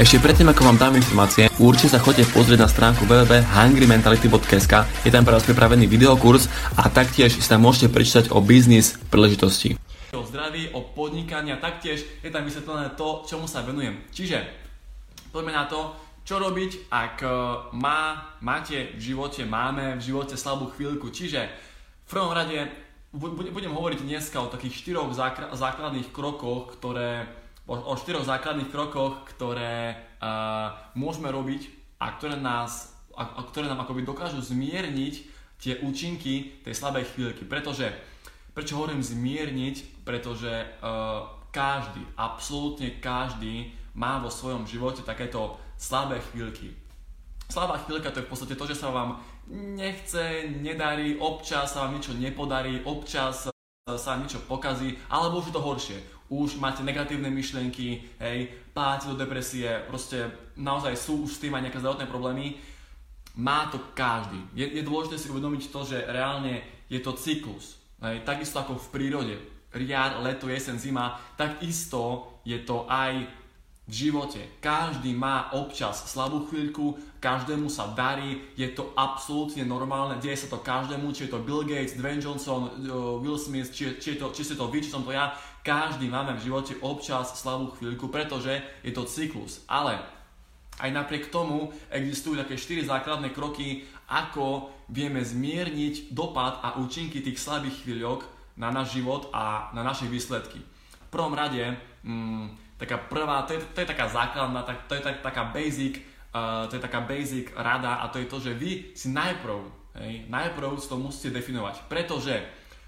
Ešte predtým, ako vám dám informácie, určite sa chodite pozrieť na stránku www.hungrymentality.sk Je tam pre vás pripravený videokurs a taktiež si tam môžete prečítať o biznis príležitosti. O zdraví, o podnikaní a taktiež je tam vysvetlené to, čomu sa venujem. Čiže poďme na to, čo robiť, ak e, má, máte v živote, máme v živote slabú chvíľku. Čiže v prvom rade budem hovoriť dneska o takých štyroch základných krokoch, ktoré o, o štyroch základných krokoch, ktoré uh, môžeme robiť a ktoré, nás, a, a ktoré nám akoby dokážu zmierniť tie účinky tej slabej chvíľky. Pretože, prečo hovorím zmierniť? Pretože uh, každý, absolútne každý má vo svojom živote takéto slabé chvíľky. Slabá chvíľka to je v podstate to, že sa vám nechce, nedarí, občas sa vám niečo nepodarí, občas sa niečo pokazí, alebo už je to horšie už máte negatívne myšlienky, hej, páte do depresie, proste naozaj sú už s tým aj nejaké zdravotné problémy, má to každý. Je, je dôležité si uvedomiť to, že reálne je to cyklus. Hej, takisto ako v prírode. Riad, leto, jesen, zima, takisto je to aj v živote. Každý má občas slabú chvíľku, každému sa darí, je to absolútne normálne, deje sa to každému, či je to Bill Gates, Dwayne Johnson, Will Smith, či, či, je to, či si to vy, či som to ja, každý máme v živote občas slabú chvíľku, pretože je to cyklus. Ale aj napriek tomu existujú také 4 základné kroky, ako vieme zmierniť dopad a účinky tých slabých chvíľok na náš život a na naše výsledky. V prvom rade, mm, taká prvá, to je, to je taká základná, to je tak, taká basic, to je taká basic rada a to je to, že vy si najprv, hej, najprv to musíte definovať, pretože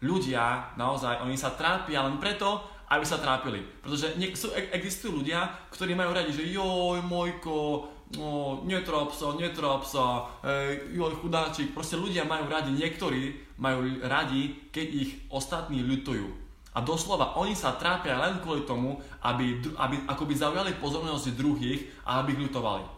ľudia naozaj, oni sa trápia len preto, aby sa trápili. Pretože nie, sú, e, existujú ľudia, ktorí majú radi, že joj, mojko, no, netrop sa, netrop sa, ej, joj, chudáčik. Proste ľudia majú radi, niektorí majú radi, keď ich ostatní ľutujú. A doslova oni sa trápia len kvôli tomu, aby, aby akoby zaujali pozornosť druhých a aby ich ľutovali.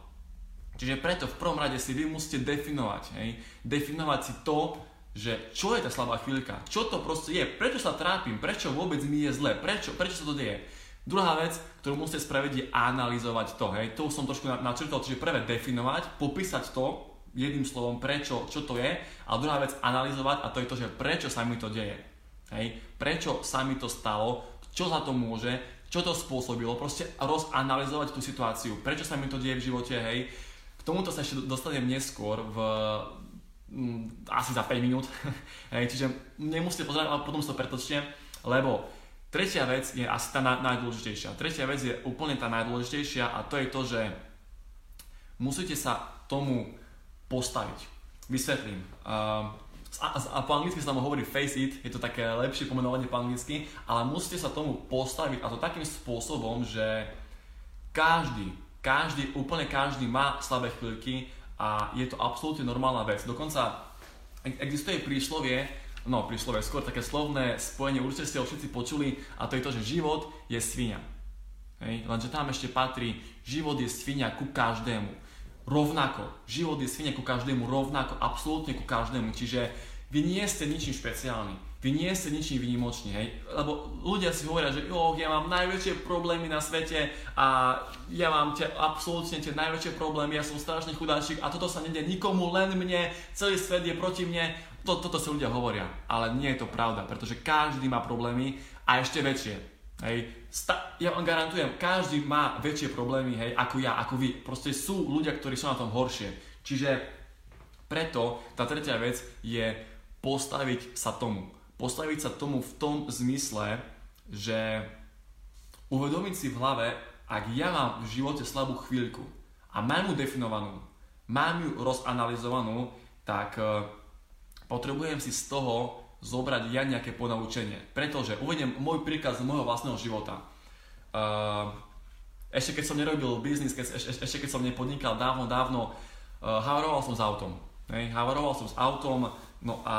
Čiže preto v prvom rade si vy musíte definovať, hej, definovať si to, že čo je tá slabá chvíľka, čo to proste je, prečo sa trápim, prečo vôbec mi je zle, prečo, prečo sa to deje. Druhá vec, ktorú musíte spraviť, je analyzovať to, hej, to som trošku načrtol, čiže prvé definovať, popísať to jedným slovom, prečo, čo to je, a druhá vec analyzovať a to je to, že prečo sa mi to deje. Hej? Prečo sa mi to stalo, čo za to môže, čo to spôsobilo, proste rozanalizovať tú situáciu, prečo sa mi to deje v živote, hej. Tomuto sa ešte dostanem neskôr v mm, asi za 5 minút, hej, čiže nemusíte pozerať, ale potom si to pretočte, lebo tretia vec je asi tá najdôležitejšia. Tretia vec je úplne tá najdôležitejšia a to je to, že musíte sa tomu postaviť. Vysvetlím. Uh, a, a po anglicky sa tam hovorí face it, je to také lepšie pomenovanie po anglicky, ale musíte sa tomu postaviť a to takým spôsobom, že každý, každý, úplne každý má slabé chvíľky a je to absolútne normálna vec. Dokonca existuje príslovie, no príslovie, skôr také slovné spojenie, určite ste ho všetci počuli a to je to, že život je svinia. Hej? Lenže tam ešte patrí, život je svinia ku každému rovnako. Život je svine ku každému rovnako, absolútne ku každému. Čiže vy nie ste ničím špeciálny. Vy nie ste ničím výnimoční, hej? Lebo ľudia si hovoria, že jo, ja mám najväčšie problémy na svete a ja mám tie, absolútne tie najväčšie problémy, ja som strašný chudáčik a toto sa nedie nikomu, len mne, celý svet je proti mne. To, toto si ľudia hovoria, ale nie je to pravda, pretože každý má problémy a ešte väčšie. Hej, sta- ja vám garantujem, každý má väčšie problémy, hej, ako ja, ako vy. Proste sú ľudia, ktorí sú na tom horšie. Čiže preto tá tretia vec je postaviť sa tomu. Postaviť sa tomu v tom zmysle, že uvedomiť si v hlave, ak ja mám v živote slabú chvíľku a mám ju definovanú, mám ju rozanalizovanú, tak uh, potrebujem si z toho zobrať ja nejaké ponaučenie. Pretože uvediem môj príklad z môjho vlastného života. Uh, ešte keď som nerobil biznis, keď, ešte, ešte keď som nepodnikal dávno, dávno, havaroval som s autom. Havaroval som s autom, no a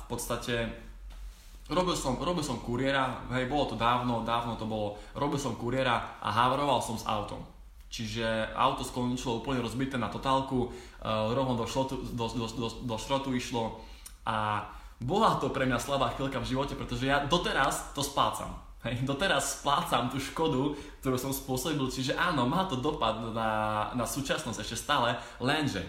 v podstate robil som, robil som kuriéra, hej, bolo to dávno, dávno to bolo, robil som kuriéra a havaroval som s autom. Čiže auto skončilo úplne rozbité na totálku, uh, rovno do, šrotu, do, do, do, do šrotu išlo a bola to pre mňa slabá chvíľka v živote, pretože ja doteraz to spácam. Hej, doteraz splácam tú škodu, ktorú som spôsobil, čiže áno, má to dopad na, na súčasnosť ešte stále, lenže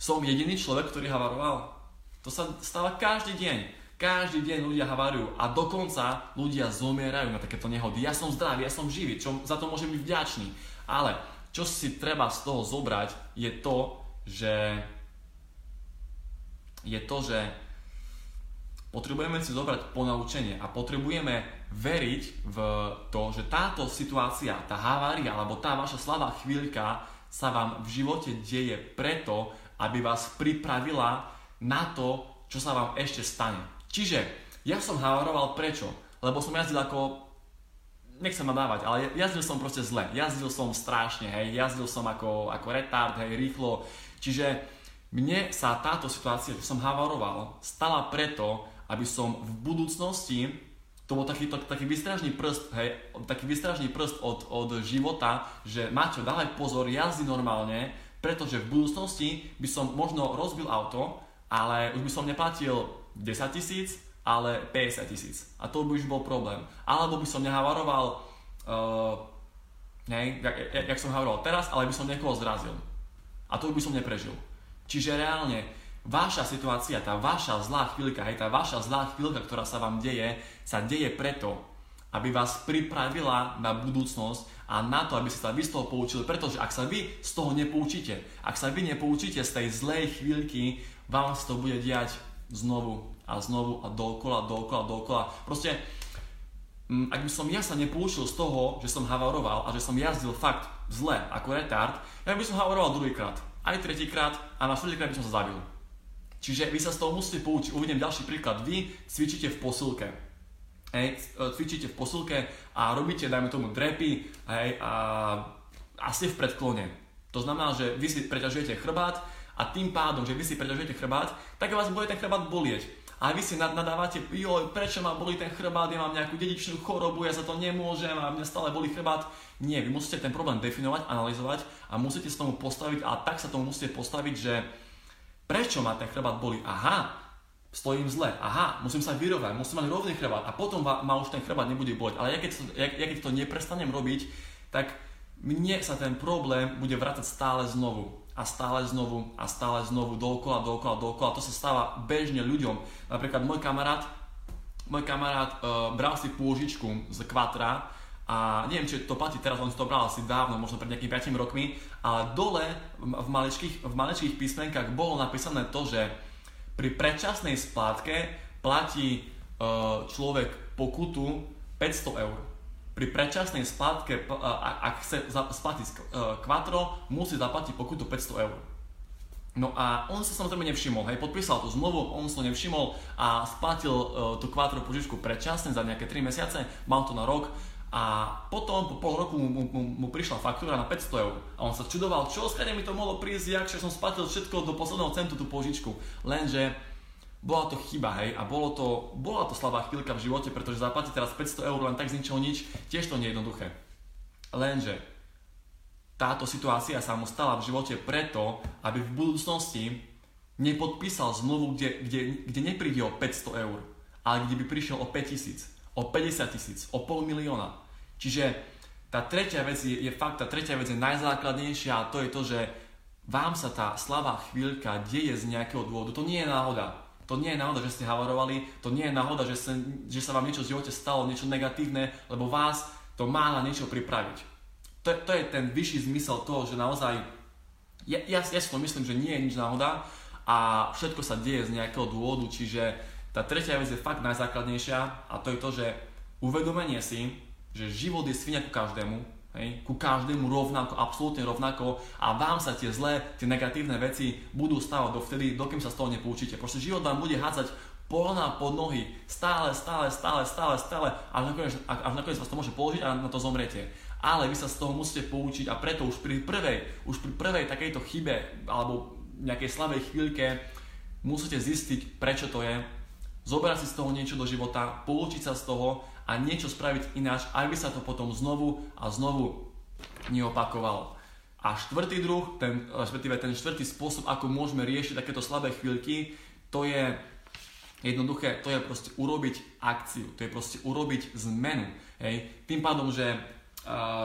som jediný človek, ktorý havaroval. To sa stáva každý deň. Každý deň ľudia havarujú a dokonca ľudia zomierajú na takéto nehody. Ja som zdravý, ja som živý, čo za to môžem byť vďačný. Ale čo si treba z toho zobrať je to, že je to, že potrebujeme si zobrať ponaučenie a potrebujeme veriť v to, že táto situácia, tá havária alebo tá vaša slabá chvíľka sa vám v živote deje preto, aby vás pripravila na to, čo sa vám ešte stane. Čiže ja som havaroval prečo? Lebo som jazdil ako nechcem ma dávať, ale jazdil som proste zle. Jazdil som strašne, hej, jazdil som ako, ako retard, hej, rýchlo. Čiže mne sa táto situácia, že som havaroval, stala preto, aby som v budúcnosti, to bol taký, to, taký vystražný prst, hej, taký vystražný prst od, od života, že Maťo, dávaj pozor, jazdi normálne, pretože v budúcnosti by som možno rozbil auto, ale už by som neplatil 10 tisíc, ale 50 tisíc. A to by už bol problém. Alebo by som nehavaroval, uh, ne, jak, jak, jak som havaroval teraz, ale by som niekoho zrazil. A to by som neprežil. Čiže reálne, vaša situácia, tá vaša zlá chvíľka, hej, tá vaša zlá chvíľka, ktorá sa vám deje, sa deje preto, aby vás pripravila na budúcnosť a na to, aby ste sa vy z toho poučili. Pretože ak sa vy z toho nepoučíte, ak sa vy nepoučíte z tej zlej chvíľky, vám sa to bude diať znovu a znovu a dokola, dokola, dokola. Proste, mm, ak by som ja sa nepoučil z toho, že som havaroval a že som jazdil fakt zle ako retard, ja by som havaroval druhýkrát, aj tretíkrát a na štvrtýkrát by som sa zabil. Čiže vy sa z toho musíte poučiť. Uvidím ďalší príklad. Vy cvičíte v posilke. Hej, e, cvičíte v posilke a robíte, dajme tomu, drepy hej, a, a v predklone. To znamená, že vy si preťažujete chrbát a tým pádom, že vy si preťažujete chrbát, tak vás bude ten chrbát bolieť. A vy si nadávate, jo, prečo ma boli ten chrbát, ja mám nejakú dedičnú chorobu, ja za to nemôžem a mňa stále boli chrbát. Nie, vy musíte ten problém definovať, analyzovať a musíte sa tomu postaviť a tak sa tomu musíte postaviť, že prečo ma ten chrbát boli. Aha, stojím zle, aha, musím sa vyrovať, musím mať rovný chrbát a potom ma už ten chrbát nebude boleť. Ale ja keď, to, ja, ja keď to neprestanem robiť, tak mne sa ten problém bude vrácať stále znovu a stále znovu a stále znovu dokola, dokola, dokola. To sa stáva bežne ľuďom. Napríklad môj kamarát, môj kamarát uh, bral si pôžičku z Quatra a neviem, či to platí teraz, on to bral asi dávno, možno pred nejakými 5 rokmi, ale dole v maličkých, v maličkých písmenkách bolo napísané to, že pri predčasnej splátke platí uh, človek pokutu 500 eur pri predčasnej splátke, ak chce splatiť Quattro, musí zaplatiť pokutu 500 eur. No a on sa samozrejme nevšimol, hej, podpísal tú zmluvu, on sa nevšimol a splatil uh, tú Quattro požičku predčasne za nejaké 3 mesiace, mal to na rok a potom po pol roku mu, mu, mu prišla faktúra na 500 eur a on sa čudoval, čo skade mi to mohlo prísť, ak som splatil všetko do posledného centu tú požičku. Lenže bola to chyba, hej, a bolo to, bola to slabá chvíľka v živote, pretože zaplatiť teraz 500 eur len tak z ničoho nič, tiež to nie je jednoduché. Lenže táto situácia sa mu stala v živote preto, aby v budúcnosti nepodpísal zmluvu, kde, kde, kde nepríde o 500 eur, ale kde by prišiel o 5 tisíc, o 50 tisíc, o pol milióna. Čiže tá tretia vec je, je fakt, tá tretia vec je najzákladnejšia a to je to, že vám sa tá slabá chvíľka deje z nejakého dôvodu. To nie je náhoda. To nie je náhoda, že ste havarovali, to nie je náhoda, že sa, že sa vám niečo v živote stalo, niečo negatívne, lebo vás to má na niečo pripraviť. To, to je ten vyšší zmysel toho, že naozaj, ja, ja, ja si to myslím, že nie je nič náhoda a všetko sa deje z nejakého dôvodu, čiže tá tretia vec je fakt najzákladnejšia a to je to, že uvedomenie si, že život je svinia ku každému, Hej, ku každému rovnako, absolútne rovnako. A vám sa tie zlé, tie negatívne veci budú stávať dovtedy, dokým sa z toho nepoučíte. Proste život vám bude hádzať polná pod nohy, stále, stále, stále, stále, stále, až nakoniec, až nakoniec vás to môže položiť a na to zomriete. Ale vy sa z toho musíte poučiť a preto už pri prvej, už pri prvej takejto chybe alebo nejakej slabej chvíľke musíte zistiť, prečo to je, zobrať si z toho niečo do života, poučiť sa z toho a niečo spraviť ináč, aby sa to potom znovu a znovu neopakovalo. A štvrtý druh, ten, respektíve ten štvrtý spôsob, ako môžeme riešiť takéto slabé chvíľky, to je Jednoduché, to je proste urobiť akciu, to je proste urobiť zmenu. Hej. Tým pádom, že uh,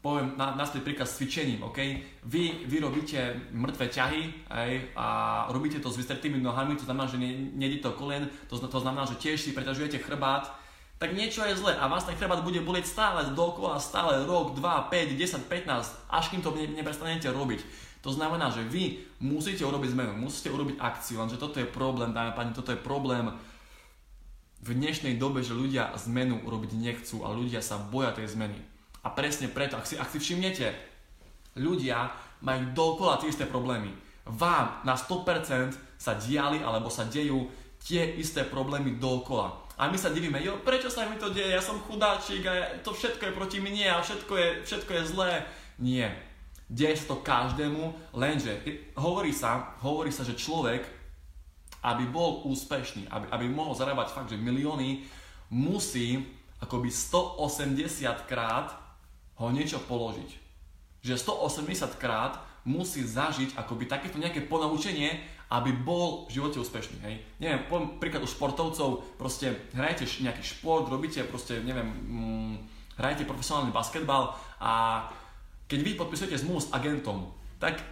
poviem na, následný príklad s cvičením, OK? Vy, vy robíte mŕtve ťahy hej, a robíte to s vystretými nohami, to znamená, že nejde to kolen, to, to znamená, že tiež si preťažujete chrbát, tak niečo je zle a vás ten chrbát bude bolieť stále dokola, stále rok, 2, 5, 10, 15, až kým to ne, neprestanete robiť. To znamená, že vy musíte urobiť zmenu, musíte urobiť akciu, lenže toto je problém, dáme pani, toto je problém v dnešnej dobe, že ľudia zmenu urobiť nechcú a ľudia sa boja tej zmeny. A presne preto, ak si, ak si všimnete, ľudia majú dokola tie isté problémy. Vám na 100% sa diali alebo sa dejú tie isté problémy dokola. A my sa divíme, jo, prečo sa mi to deje, ja som chudáčik a to všetko je proti mne a všetko je, všetko je zlé. Nie, Deje sa to každému, lenže hovorí sa, hovorí sa, že človek, aby bol úspešný, aby, aby mohol zarábať fakt, že milióny, musí akoby 180 krát ho niečo položiť. Že 180 krát musí zažiť akoby takéto nejaké ponaučenie, aby bol v živote úspešný. Hej? Neviem, poviem príklad u športovcov, proste hrajete nejaký šport, robíte proste, neviem, mm, hrajete profesionálny basketbal a keď vy podpisujete zmluvu s agentom, tak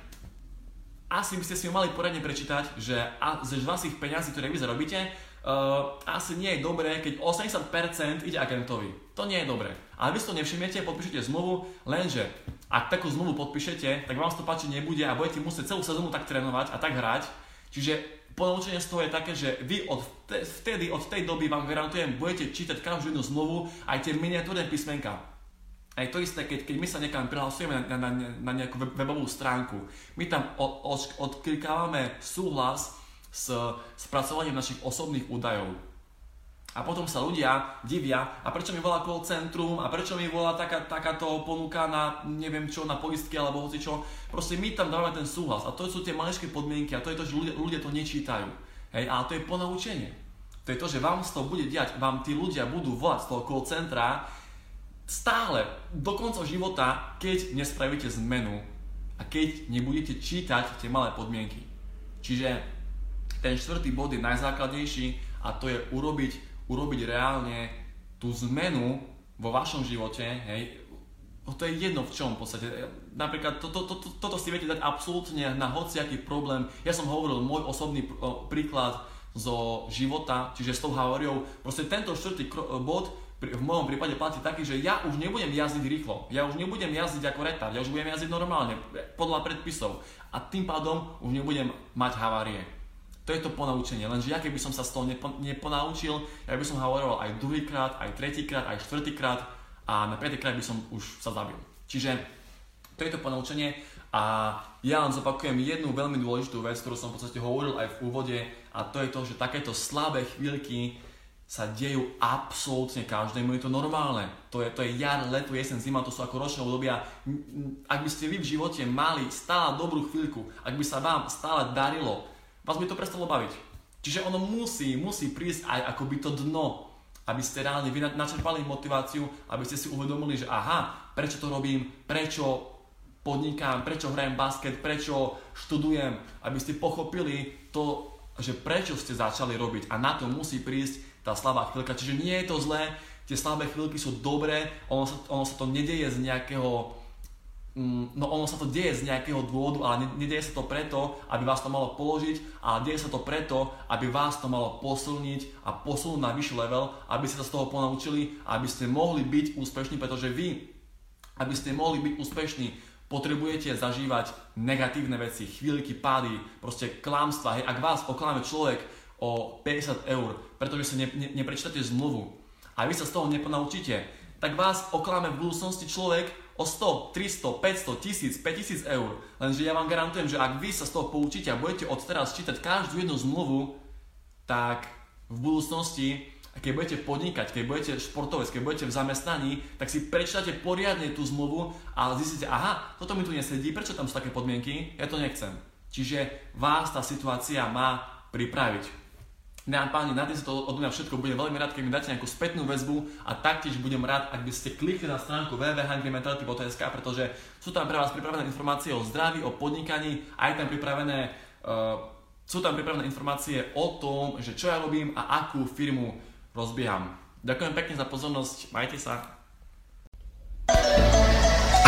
asi by ste si ho mali poradne prečítať, že z vašich peňazí, ktoré vy zarobíte, uh, asi nie je dobré, keď 80% ide agentovi. To nie je dobré. Ale vy si to nevšimnete, podpíšete zmluvu, lenže ak takú zmluvu podpíšete, tak vám to páčiť nebude a budete musieť celú sezónu tak trénovať a tak hrať. Čiže ponaučenie z toho je také, že vy od vtedy, od tej doby vám garantujem, budete čítať každú jednu zmluvu, aj tie miniatúrne písmenka a je to isté, keď, keď my sa niekam prihlasujeme na, na, na nejakú webovú stránku, my tam od, od, odklikávame súhlas s spracovaním našich osobných údajov. A potom sa ľudia divia, a prečo mi volá call centrum, a prečo mi volá taká, takáto ponuka na neviem čo, na poistky alebo hoci čo. Proste my tam dávame ten súhlas a to sú tie maličké podmienky a to je to, že ľudia, ľudia to nečítajú. Hej, ale to je ponaučenie. To je to, že vám toho bude diať, vám tí ľudia budú volať z toho call centra stále do konca života, keď nespravíte zmenu a keď nebudete čítať tie malé podmienky. Čiže ten štvrtý bod je najzákladnejší a to je urobiť, urobiť reálne tú zmenu vo vašom živote, hej, to je jedno v čom v podstate. Napríklad to, to, to, to, toto si viete dať absolútne na hociaký problém. Ja som hovoril môj osobný príklad zo života, čiže s tou havariou. Proste tento štvrtý bod v mojom prípade platí taký, že ja už nebudem jazdiť rýchlo, ja už nebudem jazdiť ako retard, ja už budem jazdiť normálne, podľa predpisov a tým pádom už nebudem mať havárie. To je to ponaučenie, lenže ja keby som sa z toho nepo, neponaučil, ja by som havaroval aj druhýkrát, aj tretíkrát, aj štvrtýkrát a na piatýkrát by som už sa zabil. Čiže to je to ponaučenie a ja len zopakujem jednu veľmi dôležitú vec, ktorú som v podstate hovoril aj v úvode a to je to, že takéto slabé chvíľky sa dejú absolútne každému, je to normálne. To je, to je jar, leto, jesen, zima, to sú ako ročné obdobia. Ak by ste vy v živote mali stále dobrú chvíľku, ak by sa vám stále darilo, vás by to prestalo baviť. Čiže ono musí, musí prísť aj akoby to dno, aby ste reálne načerpali motiváciu, aby ste si uvedomili, že aha, prečo to robím, prečo podnikám, prečo hrajem basket, prečo študujem, aby ste pochopili to, že prečo ste začali robiť a na to musí prísť tá slabá chvíľka. Čiže nie je to zlé, tie slabé chvíľky sú dobré, ono sa, ono sa to nedeje z nejakého no ono sa to deje z nejakého dôvodu, ale nedieje sa to preto, aby vás to malo položiť, ale deje sa to preto, aby vás to malo posilniť a posunúť na vyšší level, aby ste sa z toho ponaučili, aby ste mohli byť úspešní, pretože vy, aby ste mohli byť úspešní, potrebujete zažívať negatívne veci, chvíľky, pády, proste klamstva. Hej, ak vás oklame človek, o 50 eur, pretože si ne, ne, neprečítate zmluvu a vy sa z toho neponaučíte, tak vás oklame v budúcnosti človek o 100, 300, 500, 1000, 5000 eur. Lenže ja vám garantujem, že ak vy sa z toho poučíte a budete od teraz čítať každú jednu zmluvu, tak v budúcnosti, keď budete podnikať, keď budete športovec, keď budete v zamestnaní, tak si prečítate poriadne tú zmluvu a zistíte, aha, toto mi tu nesedí, prečo tam sú také podmienky, ja to nechcem. Čiže vás tá situácia má pripraviť. Dámy páni, na dnes to od mňa všetko. Budem veľmi rád, keď mi dáte nejakú spätnú väzbu a taktiež budem rád, ak by ste klikli na stránku www.hungrymentality.sk, pretože sú tam pre vás pripravené informácie o zdraví, o podnikaní, aj tam pripravené uh, Sú tam pripravené informácie o tom, že čo ja robím a akú firmu rozbieham. Ďakujem pekne za pozornosť, majte sa.